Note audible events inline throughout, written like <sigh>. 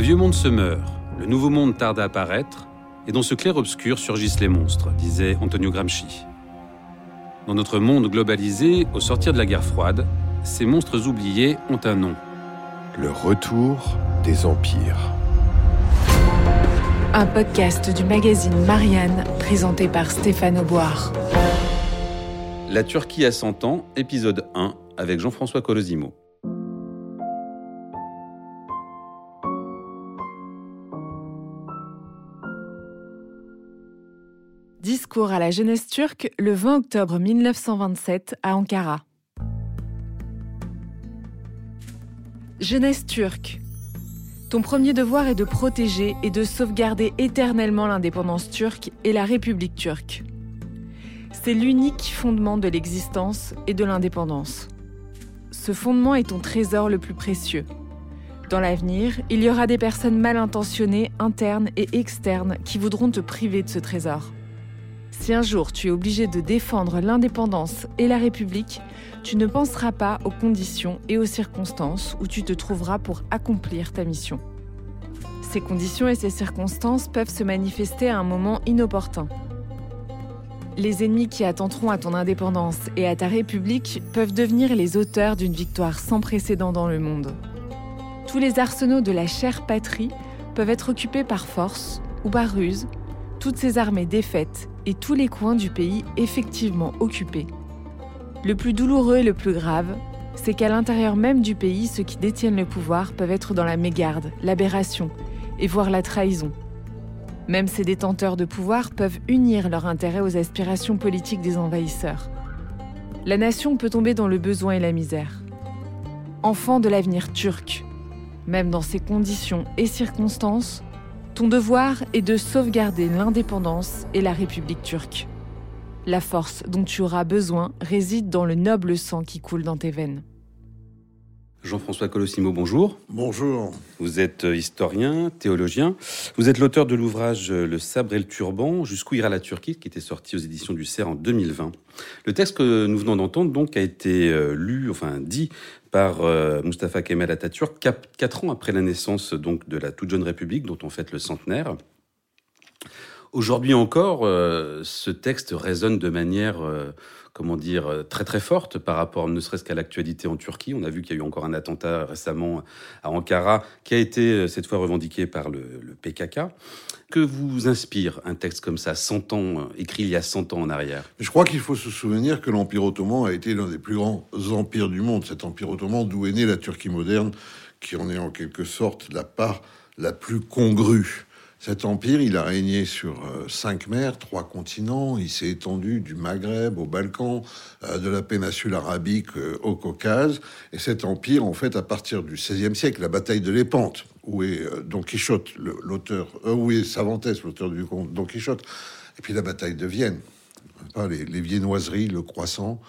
Le vieux monde se meurt, le nouveau monde tarde à apparaître, et dans ce clair-obscur surgissent les monstres, disait Antonio Gramsci. Dans notre monde globalisé, au sortir de la guerre froide, ces monstres oubliés ont un nom. Le retour des empires. Un podcast du magazine Marianne, présenté par Stéphane Auboire. La Turquie à 100 ans, épisode 1, avec Jean-François Colosimo. À la jeunesse turque le 20 octobre 1927 à Ankara. Jeunesse turque. Ton premier devoir est de protéger et de sauvegarder éternellement l'indépendance turque et la République turque. C'est l'unique fondement de l'existence et de l'indépendance. Ce fondement est ton trésor le plus précieux. Dans l'avenir, il y aura des personnes mal intentionnées, internes et externes, qui voudront te priver de ce trésor. Si un jour tu es obligé de défendre l'indépendance et la République, tu ne penseras pas aux conditions et aux circonstances où tu te trouveras pour accomplir ta mission. Ces conditions et ces circonstances peuvent se manifester à un moment inopportun. Les ennemis qui attenteront à ton indépendance et à ta République peuvent devenir les auteurs d'une victoire sans précédent dans le monde. Tous les arsenaux de la chère patrie peuvent être occupés par force ou par ruse, toutes ces armées défaites et tous les coins du pays effectivement occupés. Le plus douloureux et le plus grave, c'est qu'à l'intérieur même du pays, ceux qui détiennent le pouvoir peuvent être dans la mégarde, l'aberration et voire la trahison. Même ces détenteurs de pouvoir peuvent unir leur intérêt aux aspirations politiques des envahisseurs. La nation peut tomber dans le besoin et la misère. Enfant de l'avenir turc, même dans ces conditions et circonstances, ton devoir est de sauvegarder l'indépendance et la République turque. La force dont tu auras besoin réside dans le noble sang qui coule dans tes veines. Jean-François Colossimo, bonjour. Bonjour. Vous êtes euh, historien, théologien. Vous êtes l'auteur de l'ouvrage euh, Le sabre et le turban, jusqu'où ira la Turquie, qui était sorti aux éditions du CERF en 2020. Le texte que nous venons d'entendre donc a été euh, lu, enfin dit par euh, Mustafa Kemal Atatürk quatre ans après la naissance donc de la toute jeune République dont on fête le centenaire. Aujourd'hui encore, euh, ce texte résonne de manière, euh, comment dire, très très forte par rapport ne serait-ce qu'à l'actualité en Turquie. On a vu qu'il y a eu encore un attentat récemment à Ankara qui a été cette fois revendiqué par le, PKK. Que vous inspire un texte comme ça, 100 ans, écrit il y a 100 ans en arrière? Je crois qu'il faut se souvenir que l'Empire ottoman a été l'un des plus grands empires du monde. Cet Empire ottoman d'où est née la Turquie moderne, qui en est en quelque sorte la part la plus congrue. Cet empire, il a régné sur euh, cinq mers, trois continents. Il s'est étendu du Maghreb au Balkan, euh, de la péninsule arabique euh, au Caucase. Et cet empire, en fait, à partir du XVIe siècle, la bataille de l'Épante, où est Don Quichotte, l'auteur, où est l'auteur du conte Don Quichotte, et puis la bataille de Vienne, les, viennoiseries, le croissant,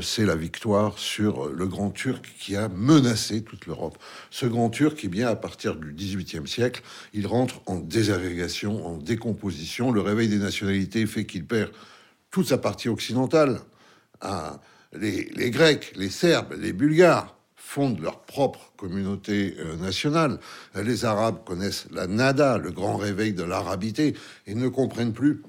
c'est la victoire sur le Grand Turc qui a menacé toute l'Europe. Ce Grand Turc, eh bien, à partir du XVIIIe siècle, il rentre en désagrégation, en décomposition. Le réveil des nationalités fait qu'il perd toute sa partie occidentale. Ah, les, les, Grecs, les Serbes, les Bulgares fondent leur propre communauté euh, nationale. Les Arabes connaissent la nada, le grand réveil de l'arabité, et ne comprennent plus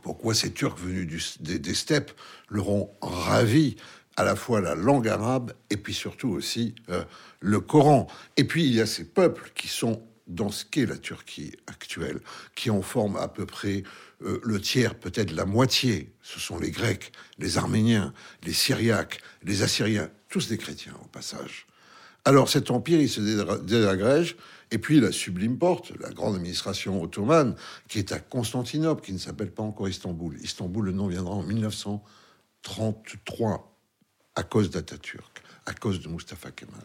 pourquoi ces Turcs venus des, steppes leur ont ravi à la fois la langue arabe et puis surtout aussi euh, le Coran? Et puis il y a ces peuples qui sont dans ce qu'est la Turquie actuelle, qui en forment à peu près euh, le tiers, peut-être la moitié. Ce sont les Grecs, les Arméniens, les Syriaques, les Assyriens, tous des chrétiens au passage. Alors cet empire, il se désagrège, et puis la sublime porte, la grande administration ottomane, qui est à Constantinople, qui ne s'appelle pas encore Istanbul. Istanbul, le nom viendra en 1933, à cause d'Atatürk, à cause de Mustafa Kemal.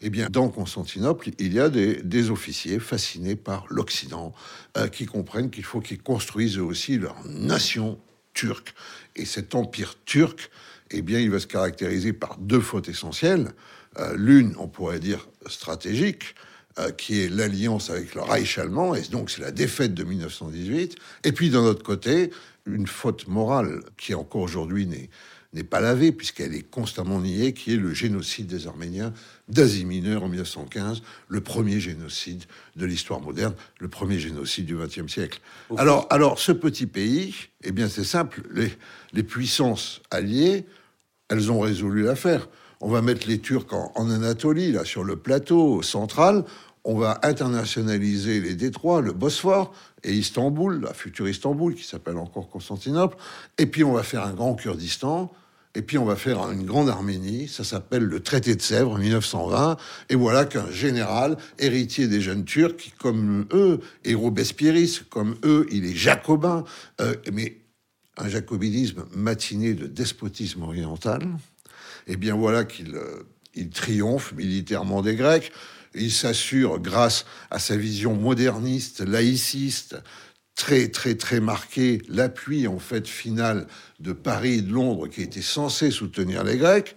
Eh bien, dans Constantinople, il y a des, officiers fascinés par l'Occident, euh, qui comprennent qu'il faut qu'ils construisent eux aussi leur nation turque. Et cet empire turc, eh bien, il va se caractériser par deux fautes essentielles. Euh, L'une, on pourrait dire, stratégique, qui est l'alliance avec le Reich allemand, et donc c'est la défaite de 1918. Et puis d'un autre côté, une faute morale qui encore aujourd'hui n'est n'est pas lavée, puisqu'elle est constamment niée, qui est le génocide des Arméniens d'Asie mineure en 1915, le premier génocide de l'histoire moderne, le premier génocide du XXe siècle. Alors, alors, ce petit pays, eh bien, c'est simple, les, les puissances alliées, elles ont résolu l'affaire. On va mettre les Turcs en, Anatolie, là, sur le plateau central. On va internationaliser les détroits, le Bosphore et Istanbul, la future Istanbul, qui s'appelle encore Constantinople. Et puis, on va faire un grand Kurdistan et puis on va faire une grande Arménie, ça s'appelle le traité de Sèvres 1920, et voilà qu'un général, héritier des jeunes Turcs, qui comme eux, et Robespierre, comme eux, il est jacobin, euh, mais un jacobinisme matiné de despotisme oriental, eh bien voilà qu'il euh, triomphe militairement des Grecs, il s'assure, grâce à sa vision moderniste, laïciste, très très très marqué l'appui en fait final de Paris et de Londres qui était censé soutenir les Grecs.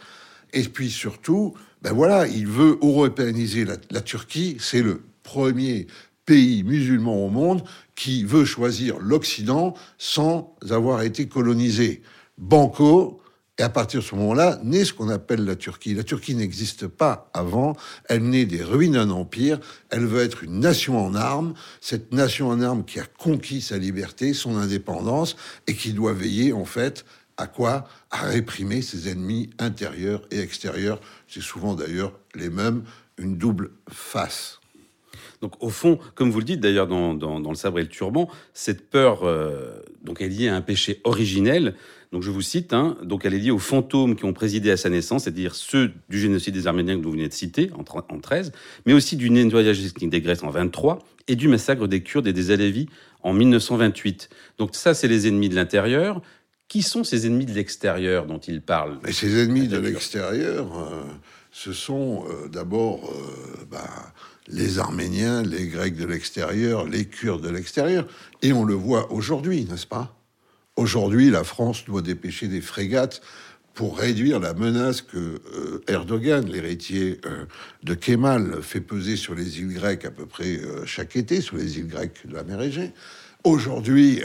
Et puis surtout ben voilà il veut européaniser la, Turquie. C'est le premier pays musulman au monde qui veut choisir l'Occident sans avoir été colonisé. Banco et à partir de ce moment-là, naît ce qu'on appelle la Turquie. La Turquie n'existe pas avant, elle naît des ruines d'un empire, elle veut être une nation en armes, cette nation en armes qui a conquis sa liberté, son indépendance, et qui doit veiller en fait à quoi? À réprimer ses ennemis intérieurs et extérieurs. C'est souvent d'ailleurs les mêmes, une double face. Donc au fond, comme vous le dites d'ailleurs dans, le sabre et le turban, cette peur euh, donc est liée à un péché originel donc je vous cite, hein, donc elle est liée aux fantômes qui ont présidé à sa naissance, c'est-à-dire ceux du génocide des Arméniens que vous venez de citer en, en 13, mais aussi du nettoyage des Grèces en 23 et du massacre des Kurdes et des Alévis en 1928. Donc ça, c'est les ennemis de l'intérieur. Qui sont ces ennemis de l'extérieur dont il parle? Mais ces ennemis de l'extérieur, euh, ce sont euh, d'abord euh, bah, les Arméniens, les Grecs de l'extérieur, les Kurdes de l'extérieur. Et on le voit aujourd'hui, n'est-ce pas? Aujourd'hui, la France doit dépêcher des frégates pour réduire la menace que euh, Erdogan, l'héritier euh, de Kemal, fait peser sur les îles grecques à peu près euh, chaque été, sur les îles grecques de la mer Égée. Aujourd'hui,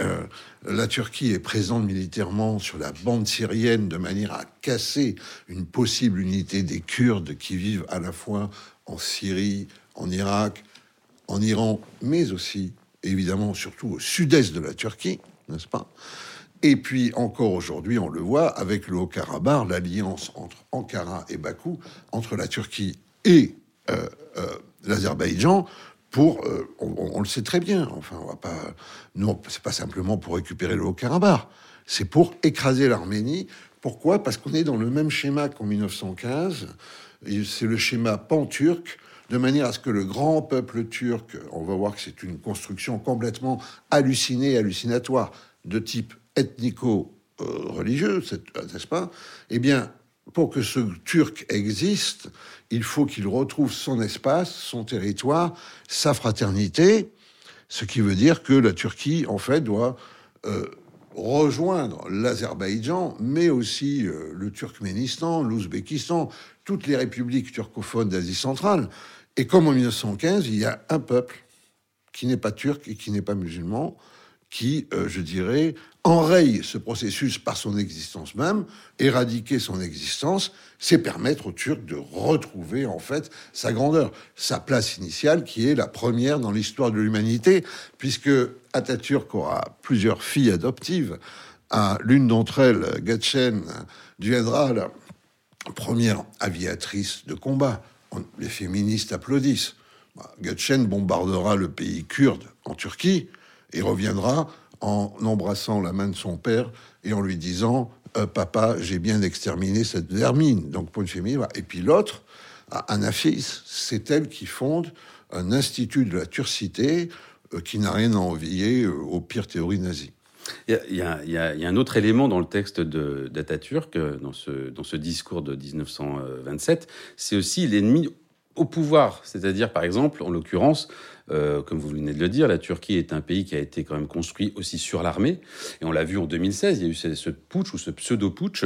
la Turquie est présente militairement sur la bande syrienne de manière à casser une possible unité des Kurdes qui vivent à la fois en Syrie, en Irak, en Iran, mais aussi, évidemment, surtout au sud-est de la Turquie, n'est-ce pas? Et puis encore aujourd'hui, on le voit avec le Haut-Karabakh, l'alliance entre Ankara et Bakou, entre la Turquie et euh, euh, l'Azerbaïdjan, pour, euh, on, le sait très bien, enfin, on va pas, non, c'est pas simplement pour récupérer le Haut-Karabakh, c'est pour écraser l'Arménie. Pourquoi? Parce qu'on est dans le même schéma qu'en 1915. C'est le schéma pan-turc, de manière à ce que le grand peuple turc, on va voir que c'est une construction complètement hallucinée, hallucinatoire, de type ethnico-religieux, n'est-ce pas? Eh bien, pour que ce Turc existe, il faut qu'il retrouve son espace, son territoire, sa fraternité, ce qui veut dire que la Turquie, en fait, doit euh, rejoindre l'Azerbaïdjan, mais aussi euh, le Turkménistan, l'Ouzbékistan, toutes les républiques turcophones d'Asie centrale. Et comme en 1915, il y a un peuple qui n'est pas turc et qui n'est pas musulman, qui, euh, je dirais, enraye ce processus par son existence même, éradiquer son existence, c'est permettre aux Turcs de retrouver en fait sa grandeur, sa place initiale qui est la première dans l'histoire de l'humanité, puisque Atatürk aura plusieurs filles adoptives. L'une d'entre elles, Gatchen, la première aviatrice de combat. Les féministes applaudissent. Gatchen bombardera le pays kurde en Turquie et reviendra en embrassant la main de son père et en lui disant euh, Papa, j'ai bien exterminé cette vermine. Donc, pour une féminine. Et puis l'autre, Anafis, c'est elle qui fonde un institut de la turcité euh, qui n'a rien à envier euh, aux pires théories nazies. Il y, a, un autre élément dans le texte d'Atatürk, dans ce, dans ce discours de 1927, c'est aussi l'ennemi au pouvoir. C'est-à-dire, par exemple, en l'occurrence, euh, comme vous venez de le dire, la Turquie est un pays qui a été quand même construit aussi sur l'armée. Et on l'a vu en 2016, il y a eu ce, putsch ou ce pseudo-putsch.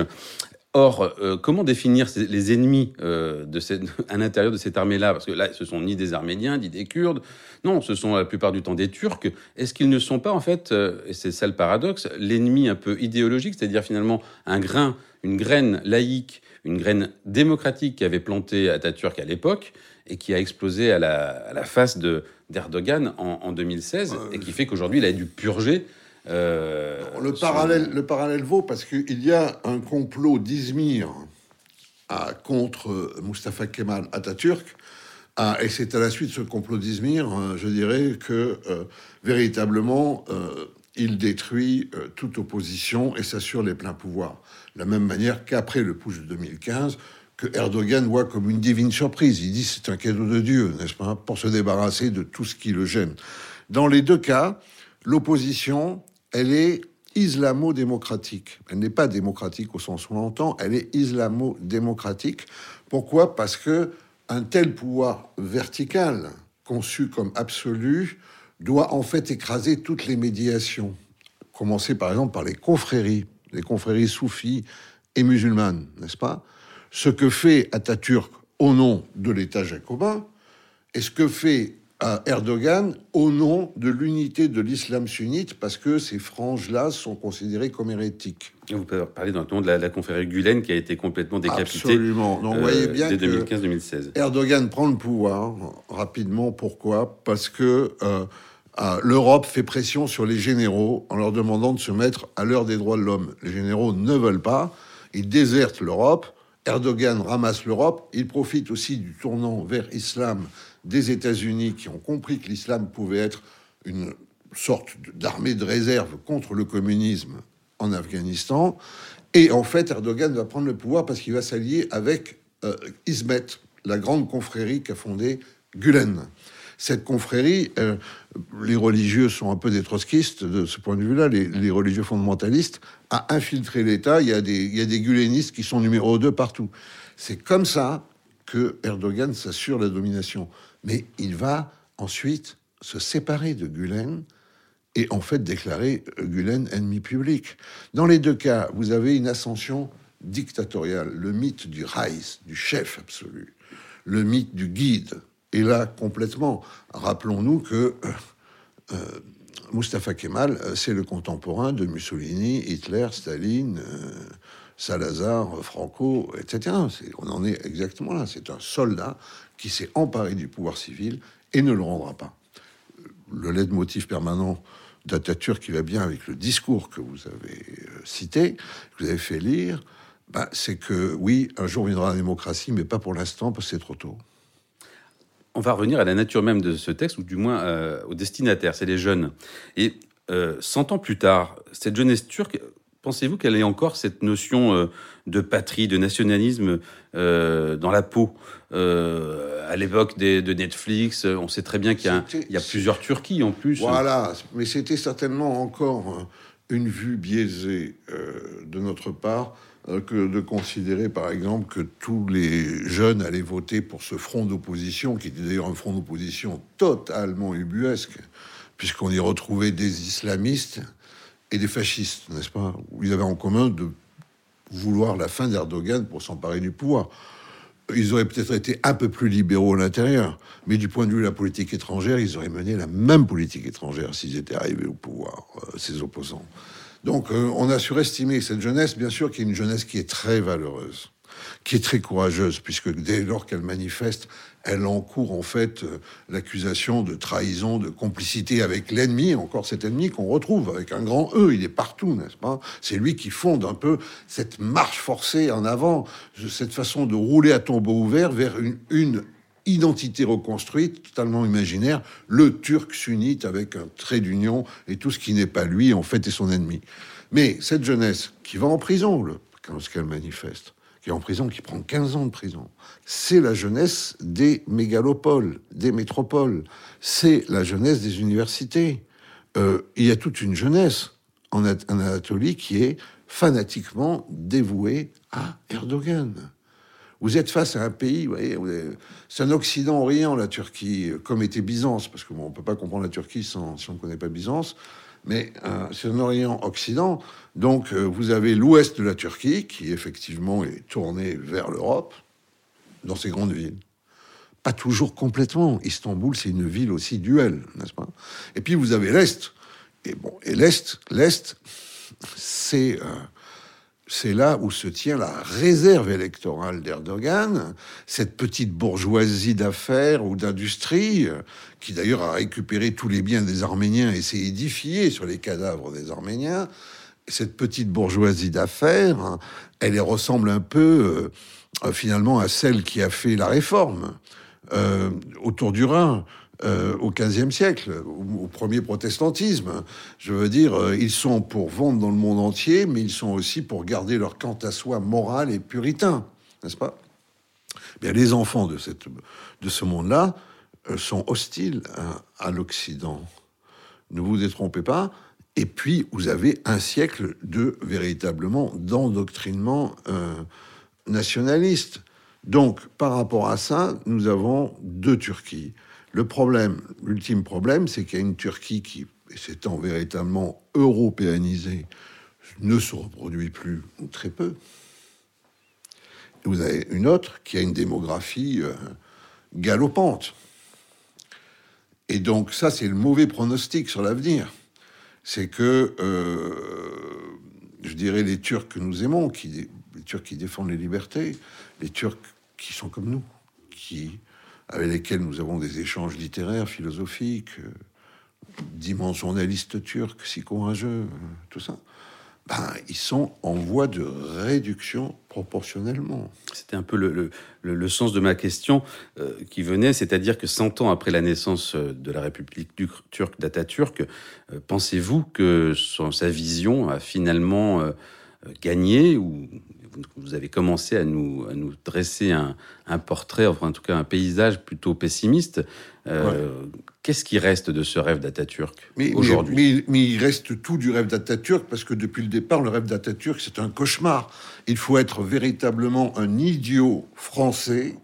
Or, euh, comment définir les ennemis euh, de cette, <laughs> à l'intérieur de cette armée-là? Parce que là, ce sont ni des Arméniens, ni des Kurdes. Non, ce sont la plupart du temps des Turcs. Est-ce qu'ils ne sont pas, en fait, euh, et c'est ça le paradoxe, l'ennemi un peu idéologique, c'est-à-dire finalement un grain, une graine laïque, une graine démocratique qui avait planté Atatürk à l'époque et qui a explosé à la, à la face d'Erdogan en, en 2016 et qui fait qu'aujourd'hui, il a dû purger euh, le, parallèle, le parallèle vaut parce qu'il y a un complot d'Izmir contre Mustafa Kemal Atatürk. Ah, et c'est à la suite de ce complot d'Izmir, hein, je dirais, que euh, véritablement, euh, il détruit toute opposition et s'assure les pleins pouvoirs. De la même manière qu'après le push de 2015, que Erdogan voit comme une divine surprise. Il dit c'est un cadeau de Dieu, n'est-ce pas, pour se débarrasser de tout ce qui le gêne. Dans les deux cas, l'opposition elle est islamo-démocratique. Elle n'est pas démocratique au sens où on l'entend, elle est islamo-démocratique. Pourquoi? Parce que un tel pouvoir vertical, conçu comme absolu, doit en fait écraser toutes les médiations. Commencer par exemple par les confréries, les confréries soufis et musulmanes, n'est-ce pas? Ce que fait Atatürk au nom de l'État jacobin, et ce que fait à Erdogan au nom de l'unité de l'islam sunnite parce que ces franges-là sont considérées comme hérétiques. Vous pouvez parler notamment de la, la confrérie Gulen qui a été complètement décapitée Absolument. Donc, vous voyez bien dès 2015-2016. Erdogan prend le pouvoir rapidement. Pourquoi? Parce que euh, l'Europe fait pression sur les généraux en leur demandant de se mettre à l'heure des droits de l'homme. Les généraux ne veulent pas. Ils désertent l'Europe. Erdogan ramasse l'Europe. Il profite aussi du tournant vers islam des États-Unis qui ont compris que l'islam pouvait être une sorte d'armée de réserve contre le communisme en Afghanistan. Et en fait, Erdogan va prendre le pouvoir parce qu'il va s'allier avec euh, Ismet, la grande confrérie qu'a fondée Gulen. Cette confrérie, euh, les religieux sont un peu des trotskistes de ce point de vue-là, les, religieux fondamentalistes, a infiltré l'État. Il, y a des, il gulenistes qui sont numéro 2 partout. C'est comme ça que Erdogan s'assure la domination. Mais il va ensuite se séparer de Gulen et en fait déclarer Gulen ennemi public. Dans les deux cas, vous avez une ascension dictatoriale, le mythe du Reis, du chef absolu, le mythe du guide. Et là, complètement, rappelons-nous que euh, euh, Mustafa Kemal, euh, c'est le contemporain de Mussolini, Hitler, Staline, Salazar, Franco, etc. On en est exactement là. C'est un soldat qui s'est emparé du pouvoir civil et ne le rendra pas. Le leitmotiv permanent d'Atatürk qui va bien avec le discours que vous avez euh, cité, que vous avez fait lire, bah, c'est que oui, un jour viendra la démocratie, mais pas pour l'instant parce que c'est trop tôt. On va revenir à la nature même de ce texte, ou du moins euh, au destinataire, c'est les jeunes. Et euh, 100 ans plus tard, cette jeunesse turque Pensez-vous qu'elle ait encore cette notion euh, de patrie, de nationalisme euh, dans la peau euh, À l'époque de Netflix, on sait très bien qu'il y, a plusieurs Turquies en plus. Voilà, mais c'était certainement encore une vue biaisée de notre part que de considérer par exemple que tous les jeunes allaient voter pour ce front d'opposition, qui était d'ailleurs un front d'opposition totalement ubuesque, puisqu'on y retrouvait des islamistes et des fascistes, n'est-ce pas? Ils avaient en commun de vouloir la fin d'Erdogan pour s'emparer du pouvoir. Ils auraient peut-être été un peu plus libéraux à l'intérieur, mais du point de vue de la politique étrangère, ils auraient mené la même politique étrangère s'ils étaient arrivés au pouvoir, euh, ces opposants. Donc euh, on a surestimé cette jeunesse, bien sûr, qui est une jeunesse qui est très valeureuse qui est très courageuse, puisque dès lors qu'elle manifeste, elle encourt en fait euh, l'accusation de trahison, de complicité avec l'ennemi, encore cet ennemi qu'on retrouve avec un grand E, il est partout, n'est-ce pas? C'est lui qui fonde un peu cette marche forcée en avant, cette façon de rouler à tombeau ouvert vers une, identité reconstruite, totalement imaginaire, le turc sunnite avec un trait d'union et tout ce qui n'est pas lui, en fait, est son ennemi. Mais cette jeunesse qui va en prison lorsqu'elle manifeste, qui est en prison, qui prend 15 ans de prison. C'est la jeunesse des mégalopoles, des métropoles. C'est la jeunesse des universités. Euh, il y a toute une jeunesse en, Anatolie qui est fanatiquement dévouée à Erdogan. Vous êtes face à un pays, vous voyez, c'est un Occident orient, la Turquie, comme était Byzance, parce qu'on ne peut pas comprendre la Turquie sans, si on ne connaît pas Byzance. Mais c'est un Orient-Occident. Donc vous avez l'ouest de la Turquie qui effectivement est tourné vers l'Europe, dans ces grandes villes. Pas toujours complètement. Istanbul, c'est une ville aussi duelle, n'est-ce pas? Et puis vous avez l'Est. Et bon, l'Est, l'Est, c'est euh, c'est là où se tient la réserve électorale d'Erdogan, cette petite bourgeoisie d'affaires ou d'industrie, qui d'ailleurs a récupéré tous les biens des Arméniens et s'est édifiée sur les cadavres des Arméniens. Cette petite bourgeoisie d'affaires, elle ressemble un peu euh, finalement à celle qui a fait la réforme euh, autour du Rhin. Euh, au XVe siècle, au, premier protestantisme. Je veux dire, euh, ils sont pour vendre dans le monde entier, mais ils sont aussi pour garder leur quant à soi moral et puritain, n'est-ce pas? Bien, les enfants de, cette, de ce monde-là euh, sont hostiles à, l'Occident. Ne vous détrompez pas. Et puis, vous avez un siècle de véritablement d'endoctrinement nationaliste. Donc, par rapport à ça, nous avons deux Turquies. Le problème, l'ultime problème, c'est qu'il y a une Turquie qui, s'étant véritablement européanisée, ne se reproduit plus ou très peu. vous avez une autre qui a une démographie euh, galopante. Et donc ça, c'est le mauvais pronostic sur l'avenir. C'est que, euh, je dirais, les Turcs que nous aimons, qui, les Turcs qui défendent les libertés, les Turcs qui sont comme nous, qui avec lesquels nous avons des échanges littéraires, philosophiques, euh, d'immenses journalistes turcs, si courageux, euh, tout ça, ben, ils sont en voie de réduction proportionnellement. C'était un peu le, le, sens de ma question euh, qui venait, c'est-à-dire que 100 ans après la naissance de la République turque d'Atatürk, pensez-vous que son, sa vision a finalement gagné ou vous avez commencé à nous, à nous dresser un, un, portrait, enfin en tout cas un paysage plutôt pessimiste. Euh, qu'est-ce qui reste de ce rêve d'Atatürk aujourd'hui? mais, il reste tout du rêve d'Atatürk parce que depuis le départ, le rêve d'Atatürk, c'est un cauchemar. Il faut être véritablement un idiot français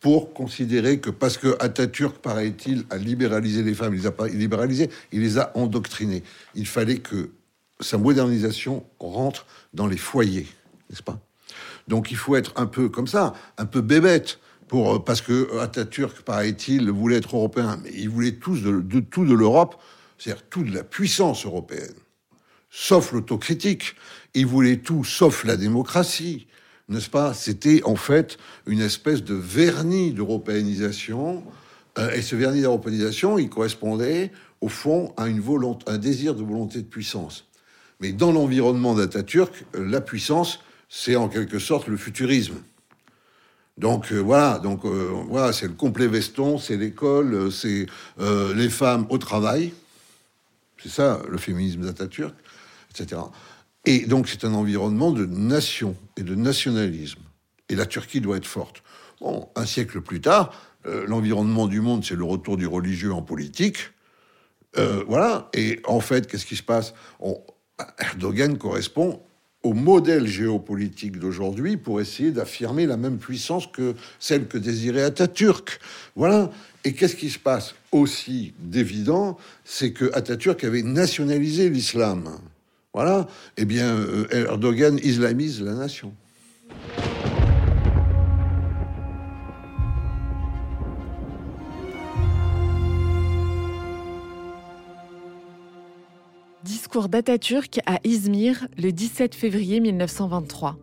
pour considérer que parce que Atatürk, paraît-il, a libéralisé les femmes, il les a pas libéralisées, il les a endoctrinées. Il fallait que sa modernisation rentre dans les foyers, n'est-ce pas? Donc il faut être un peu comme ça, un peu bébête. Euh, parce que Atatürk, paraît-il, voulait être européen, mais il voulait tous de, tout de l'Europe, c'est-à-dire tout de la puissance européenne, sauf l'autocritique. Il voulait tout sauf la démocratie, n'est-ce pas? C'était en fait une espèce de vernis d'européanisation, euh, et ce vernis d'européanisation, il correspondait au fond à une volonté, un désir de volonté de puissance. Mais dans l'environnement d'Atatürk, euh, la puissance, c'est en quelque sorte le futurisme. Donc euh, voilà, donc euh, voilà, c'est le complet veston, c'est l'école, euh, c'est les femmes au travail. C'est ça le féminisme d'Atatürk, etc. Et donc c'est un environnement de nation et de nationalisme. Et la Turquie doit être forte. Bon, un siècle plus tard, l'environnement du monde, c'est le retour du religieux en politique. voilà. Et en fait, qu'est-ce qui se passe? Erdogan correspond au modèle géopolitique d'aujourd'hui pour essayer d'affirmer la même puissance que celle que désirait Atatürk. Voilà. Et qu'est-ce qui se passe aussi d'évident C'est que Atatürk avait nationalisé l'islam. Voilà. Eh bien, euh, Erdogan islamise la nation. Discours d'Atatürk à Izmir le 17 février 1923.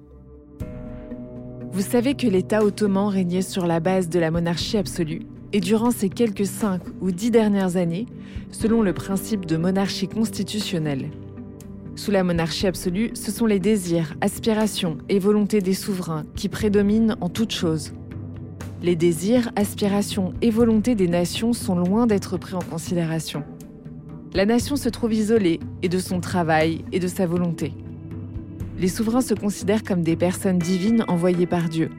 Vous savez que l'État ottoman régnait sur la base de la monarchie absolue, et durant ces quelques cinq ou dix dernières années, selon le principe de monarchie constitutionnelle. Sous la monarchie absolue, ce sont les désirs, aspirations et volontés des souverains qui prédominent en toutes choses. Les désirs, aspirations et volontés des nations sont loin d'être pris en considération la nation se trouve isolée et de son travail et de sa volonté. Les souverains se considèrent comme des personnes divines envoyées par Dieu.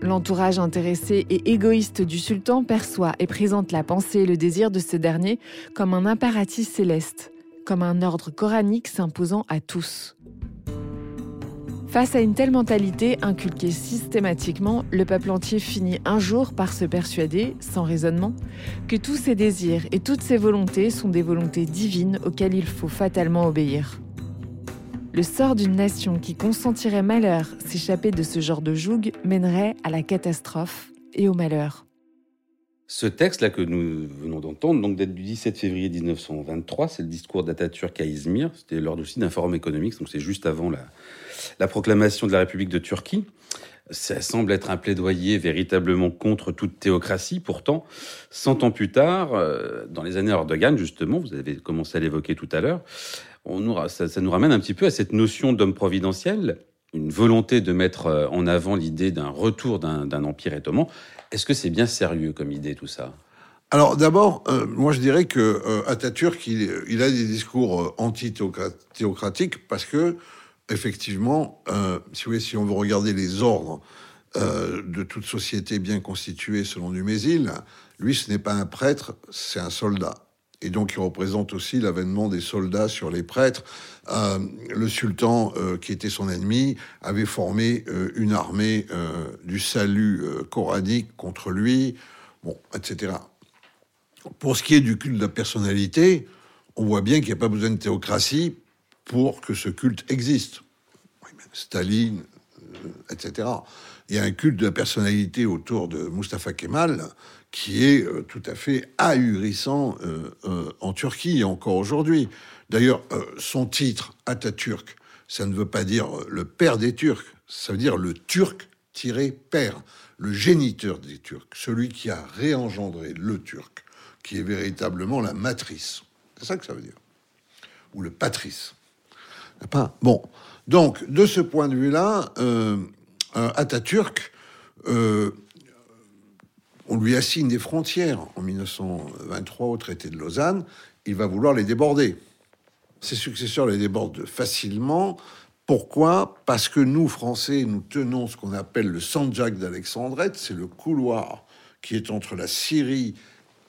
L'entourage intéressé et égoïste du sultan perçoit et présente la pensée et le désir de ce dernier comme un impératif céleste, comme un ordre coranique s'imposant à tous. Face à une telle mentalité inculquée systématiquement, le peuple entier finit un jour par se persuader, sans raisonnement, que tous ses désirs et toutes ses volontés sont des volontés divines auxquelles il faut fatalement obéir. Le sort d'une nation qui consentirait malheur s'échapper de ce genre de joug mènerait à la catastrophe et au malheur. Ce texte-là que nous venons d'entendre, donc date du 17 février 1923, c'est le discours d'Atatürk à Izmir. C'était lors aussi d'un forum économique, donc c'est juste avant la, la proclamation de la République de Turquie. Ça semble être un plaidoyer véritablement contre toute théocratie. Pourtant, cent ans plus tard, euh, dans les années Erdogan, justement, vous avez commencé à l'évoquer tout à l'heure, ça, nous ramène un petit peu à cette notion d'homme providentiel, une volonté de mettre euh, en avant l'idée d'un retour d'un empire ottoman. Est-ce que c'est bien sérieux comme idée tout ça? Alors d'abord, euh, moi je dirais que euh, il, a des discours anti-théocratiques parce que effectivement, euh, si, on veut regarder les ordres euh, de toute société bien constituée selon Dumézil, lui, ce n'est pas un prêtre, c'est un soldat. Et donc, il représente aussi l'avènement des soldats sur les prêtres. Euh, le sultan, qui était son ennemi, avait formé une armée du salut coranique contre lui, bon, etc. Pour ce qui est du culte de la personnalité, on voit bien qu'il n'y a pas besoin de théocratie pour que ce culte existe. Staline, euh, etc. Il y a un culte de la personnalité autour de Mustafa Kemal qui est euh, tout à fait ahurissant euh, en Turquie et encore aujourd'hui. D'ailleurs, son titre, Atatürk, ça ne veut pas dire le père des Turcs, ça veut dire le Turc père, le géniteur des Turcs, celui qui a réengendré le Turc, qui est véritablement la matrice. C'est ça que ça veut dire. Ou le patrice. Bon, donc de ce point de vue-là, euh, Atatürk, euh, on lui assigne des frontières en 1923 au traité de Lausanne, il va vouloir les déborder. Ses successeurs les débordent facilement. Pourquoi? Parce que nous, Français, nous tenons ce qu'on appelle le Sanjak d'Alexandrette, c'est le couloir qui est entre la Syrie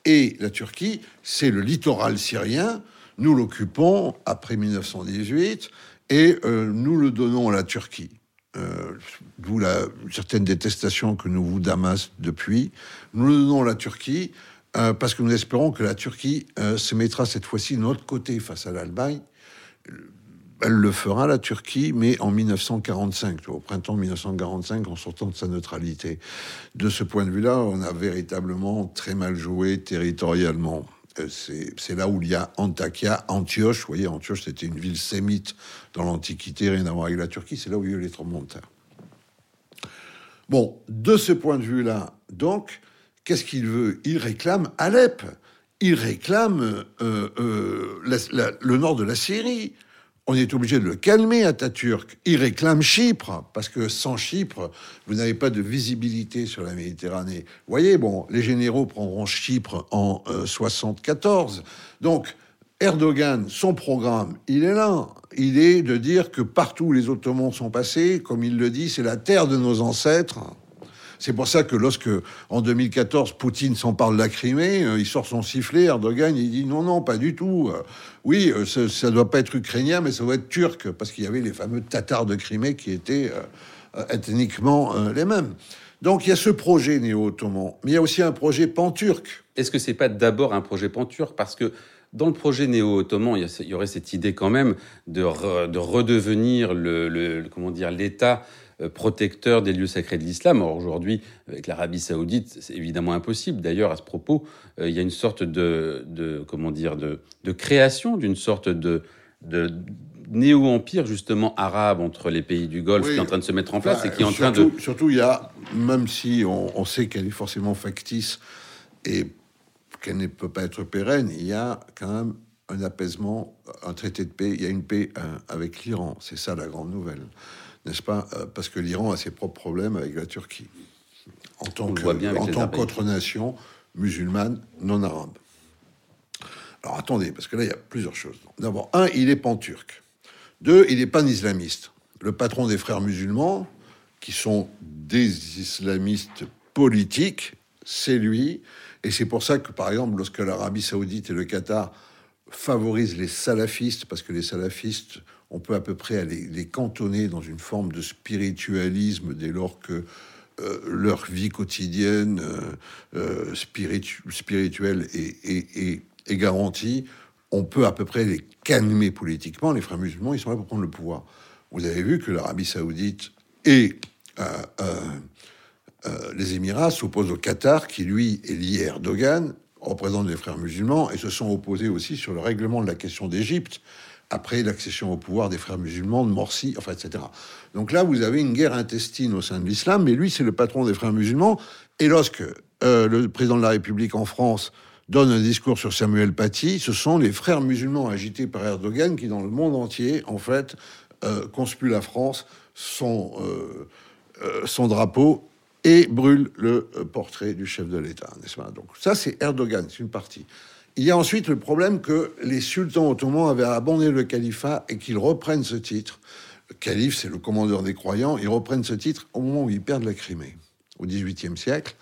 et la Turquie, c'est le littoral syrien. Nous l'occupons après 1918 et euh, nous le donnons à la Turquie. Euh, D'où la certaine détestation que nous vous damas depuis. Nous le donnons à la Turquie euh, parce que nous espérons que la Turquie euh, se mettra cette fois-ci de notre côté face à l'Allemagne. Elle le fera, la Turquie, mais en 1945, au printemps 1945, en sortant de sa neutralité. De ce point de vue-là, on a véritablement très mal joué territorialement. Euh, c'est là où il y a Antakya, Antioche. Vous voyez, Antioche, c'était une ville sémite dans l'Antiquité, rien à voir avec la Turquie. C'est là où il y a eu les tremblements Bon, de ce point de vue-là, donc, qu'est-ce qu'il veut? Il réclame Alep. Il réclame euh, euh, le nord de la Syrie on est obligé de le calmer, Atatürk. Il réclame Chypre, parce que sans Chypre, vous n'avez pas de visibilité sur la Méditerranée. Vous voyez, bon, les généraux prendront Chypre en 74. Euh, Donc, Erdogan, son programme, il est là. Il est de dire que partout où les Ottomans sont passés, comme il le dit, c'est la terre de nos ancêtres. C'est pour ça que lorsque, en 2014, Poutine s'empare de la Crimée, euh, il sort son sifflet, Erdogan, il dit non, non, pas du tout. Euh, oui, euh, ça ne doit pas être ukrainien, mais ça doit être turc, parce qu'il y avait les fameux Tatars de Crimée qui étaient ethniquement les mêmes. Donc il y a ce projet néo-ottoman, mais il y a aussi un projet pan-turc. Est-ce que c'est pas d'abord un projet pan-turc? Parce que dans le projet néo-ottoman, il y aurait cette idée quand même de, redevenir le l'État protecteur des lieux sacrés de l'islam. Or, aujourd'hui, avec l'Arabie saoudite, c'est évidemment impossible. D'ailleurs, à ce propos, euh, il y a une sorte de, comment dire, de, création d'une sorte de, néo-empire justement arabe entre les pays du Golfe qui est en train de se mettre en place et qui est en train de... Surtout, il y a, même si on, sait qu'elle est forcément factice et qu'elle ne peut pas être pérenne, il y a quand même un apaisement, un traité de paix, il y a une paix euh, avec l'Iran. C'est ça la grande nouvelle n'est-ce pas euh, Parce que l'Iran a ses propres problèmes avec la Turquie, en tant qu'autre nation musulmane non arabe. Alors attendez, parce que là, il y a plusieurs choses. D'abord, un, il est pan-turc. Deux, il est pan-islamiste. Le patron des frères musulmans, qui sont des islamistes politiques, c'est lui. Et c'est pour ça que, par exemple, lorsque l'Arabie saoudite et le Qatar favorisent les salafistes, parce que les salafistes on peut à peu près les, cantonner dans une forme de spiritualisme dès lors que euh, leur vie quotidienne euh, spirituelle est, est, garantie, on peut à peu près les calmer politiquement. Les frères musulmans, ils sont là pour prendre le pouvoir. Vous avez vu que l'Arabie saoudite et les Émirats s'opposent au Qatar, qui lui est lié à Erdogan, représente les frères musulmans, et se sont opposés aussi sur le règlement de la question d'Égypte, après l'accession au pouvoir des frères musulmans de Morsi, enfin, etc. Donc là, vous avez une guerre intestine au sein de l'islam, mais lui, c'est le patron des frères musulmans. Et lorsque euh, le président de la République en France donne un discours sur Samuel Paty, ce sont les frères musulmans agités par Erdogan qui, dans le monde entier, en fait, euh, conspuent la France, son, euh, euh, son drapeau et brûlent le portrait du chef de l'État, n'est-ce pas? Donc ça, c'est Erdogan, c'est une partie. Il y a ensuite le problème que les sultans ottomans avaient abandonné le califat et qu'ils reprennent ce titre. Le calife, c'est le commandeur des croyants. Ils reprennent ce titre au moment où ils perdent la Crimée, au XVIIIe siècle.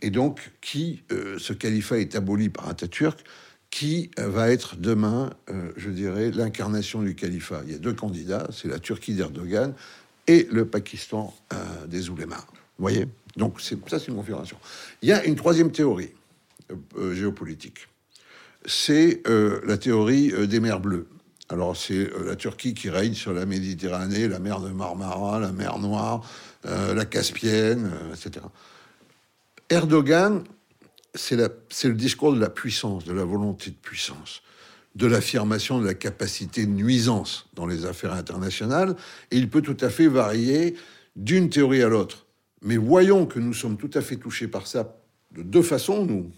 Et donc, qui, euh, ce califat est aboli par Atatürk, qui va être demain, euh, je dirais, l'incarnation du califat? Il y a deux candidats, c'est la Turquie d'Erdogan et le Pakistan des oulémas. Vous voyez? Donc, ça, c'est une configuration. Il y a une troisième théorie géopolitique c'est euh, la théorie euh, des mers bleues. Alors c'est euh, la Turquie qui règne sur la Méditerranée, la mer de Marmara, la mer Noire, la Caspienne, etc. Erdogan, c'est le discours de la puissance, de la volonté de puissance, de l'affirmation de la capacité de nuisance dans les affaires internationales, et il peut tout à fait varier d'une théorie à l'autre. Mais voyons que nous sommes tout à fait touchés par ça de deux façons, nous,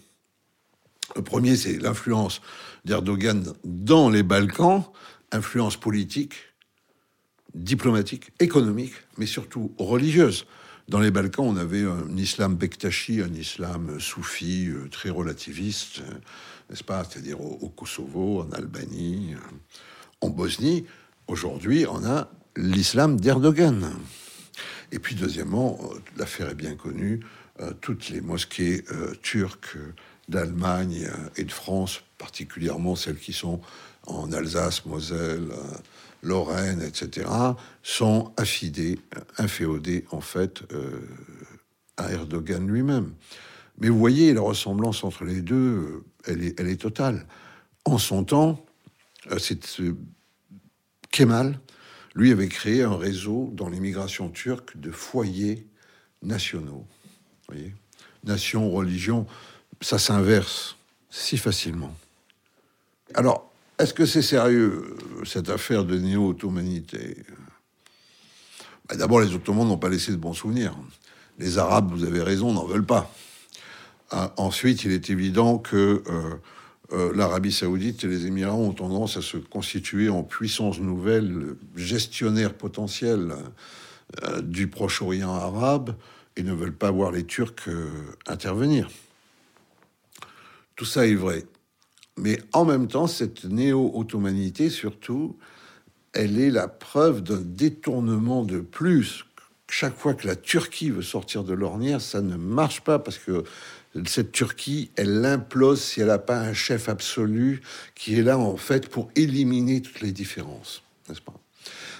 le premier, c'est l'influence d'Erdogan dans les Balkans, influence politique, diplomatique, économique, mais surtout religieuse. Dans les Balkans, on avait un islam bektashi, un islam soufi, euh, très relativiste, euh, n'est-ce pas C'est-à-dire au, Kosovo, en Albanie, euh, en Bosnie. Aujourd'hui, on a l'islam d'Erdogan. Et puis, deuxièmement, l'affaire est bien connue, toutes les mosquées turques d'Allemagne et de France, particulièrement celles qui sont en Alsace, Moselle, Lorraine, etc., sont affidées, inféodées en fait euh, à Erdogan lui-même. Mais vous voyez, la ressemblance entre les deux, euh, elle est, totale. En son temps, euh, c'est Kemal, lui, avait créé un réseau dans l'immigration turque de foyers nationaux. Vous voyez? Nation, religion, ça s'inverse si facilement. Alors, est-ce que c'est sérieux, cette affaire de néo-ottomanité? Bah, D'abord, les Ottomans n'ont pas laissé de bons souvenirs. Les Arabes, vous avez raison, n'en veulent pas. Ah, ensuite, il est évident que euh, euh, l'Arabie saoudite et les Émirats ont tendance à se constituer en puissance nouvelle, gestionnaire potentiel euh, du Proche-Orient arabe, et ne veulent pas voir les Turcs intervenir. Tout ça est vrai. Mais en même temps, cette néo-ottomanité, surtout, elle est la preuve d'un détournement de plus. Chaque fois que la Turquie veut sortir de l'ornière, ça ne marche pas parce que cette Turquie, elle implose si elle n'a pas un chef absolu qui est là en fait pour éliminer toutes les différences, n'est-ce pas?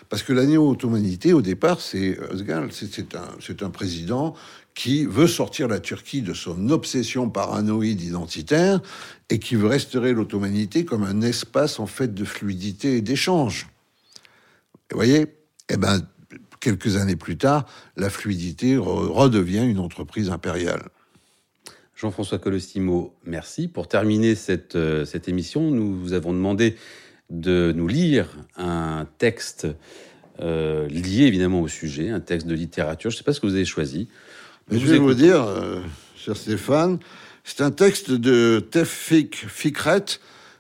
Parce que la néo-ottomanité, au départ, c'est Özgal, c'est un, un président qui veut sortir la Turquie de son obsession paranoïde identitaire et qui veut restaurer l'ottomanité comme un espace en fait de fluidité et d'échange. Vous voyez Eh ben, quelques années plus tard, la fluidité redevient une entreprise impériale. Jean-François Colostimo, merci. Pour terminer cette, euh, cette émission, nous vous avons demandé de nous lire un texte euh, lié évidemment au sujet, un texte de littérature. Je ne sais pas ce que vous avez choisi je vais vous dire, euh, cher Stéphane, c'est un texte de Tefik Fikret.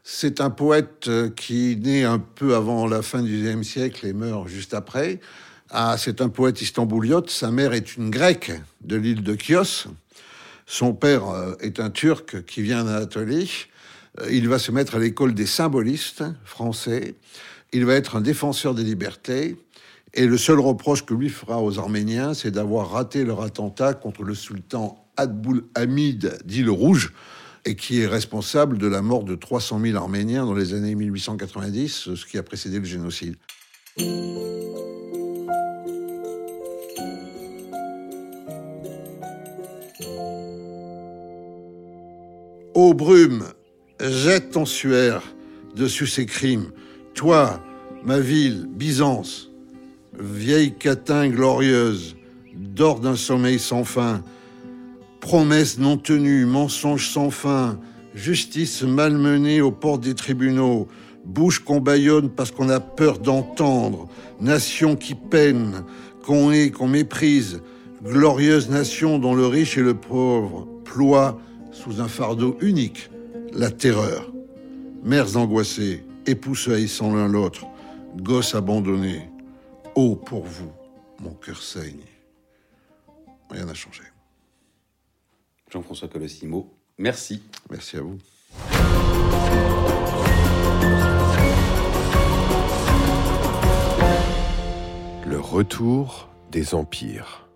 C'est un poète qui naît un peu avant la fin du XIXe siècle et meurt juste après. Ah, c'est un poète istambouliote. Sa mère est une grecque de l'île de Chios. Son père euh, est un turc qui vient d'Anatolie. Il va se mettre à l'école des symbolistes français. Il va être un défenseur des libertés. Et le seul reproche que lui fera aux Arméniens, c'est d'avoir raté leur attentat contre le sultan Adboul Hamid, dit le Rouge, et qui est responsable de la mort de 300 000 Arméniens dans les années 1890, ce qui a précédé le génocide. Ô brume, jette ton suaire dessus ces crimes. Toi, ma ville, Byzance, vieille catin glorieuse, dors d'un sommeil sans fin. Promesses non tenues, mensonges sans fin, justice malmenée aux portes des tribunaux, bouche qu'on bâillonne parce qu'on a peur d'entendre, nation qui peine, qu'on hait, qu'on méprise, glorieuse nation dont le riche et le pauvre ploient sous un fardeau unique, la terreur. Mères angoissées, époux se haïssant l'un l'autre, gosses abandonnés. Oh, pour vous, mon cœur saigne. Rien n'a changé. Jean-François Colossimo, merci. Merci à vous. Le retour des empires.